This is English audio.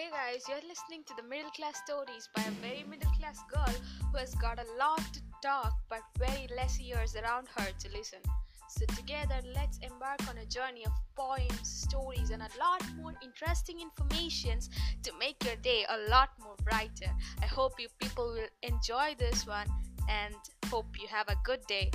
Hey guys, you're listening to the Middle Class Stories by a very middle class girl who has got a lot to talk but very less ears around her to listen. So, together, let's embark on a journey of poems, stories, and a lot more interesting informations to make your day a lot more brighter. I hope you people will enjoy this one and hope you have a good day.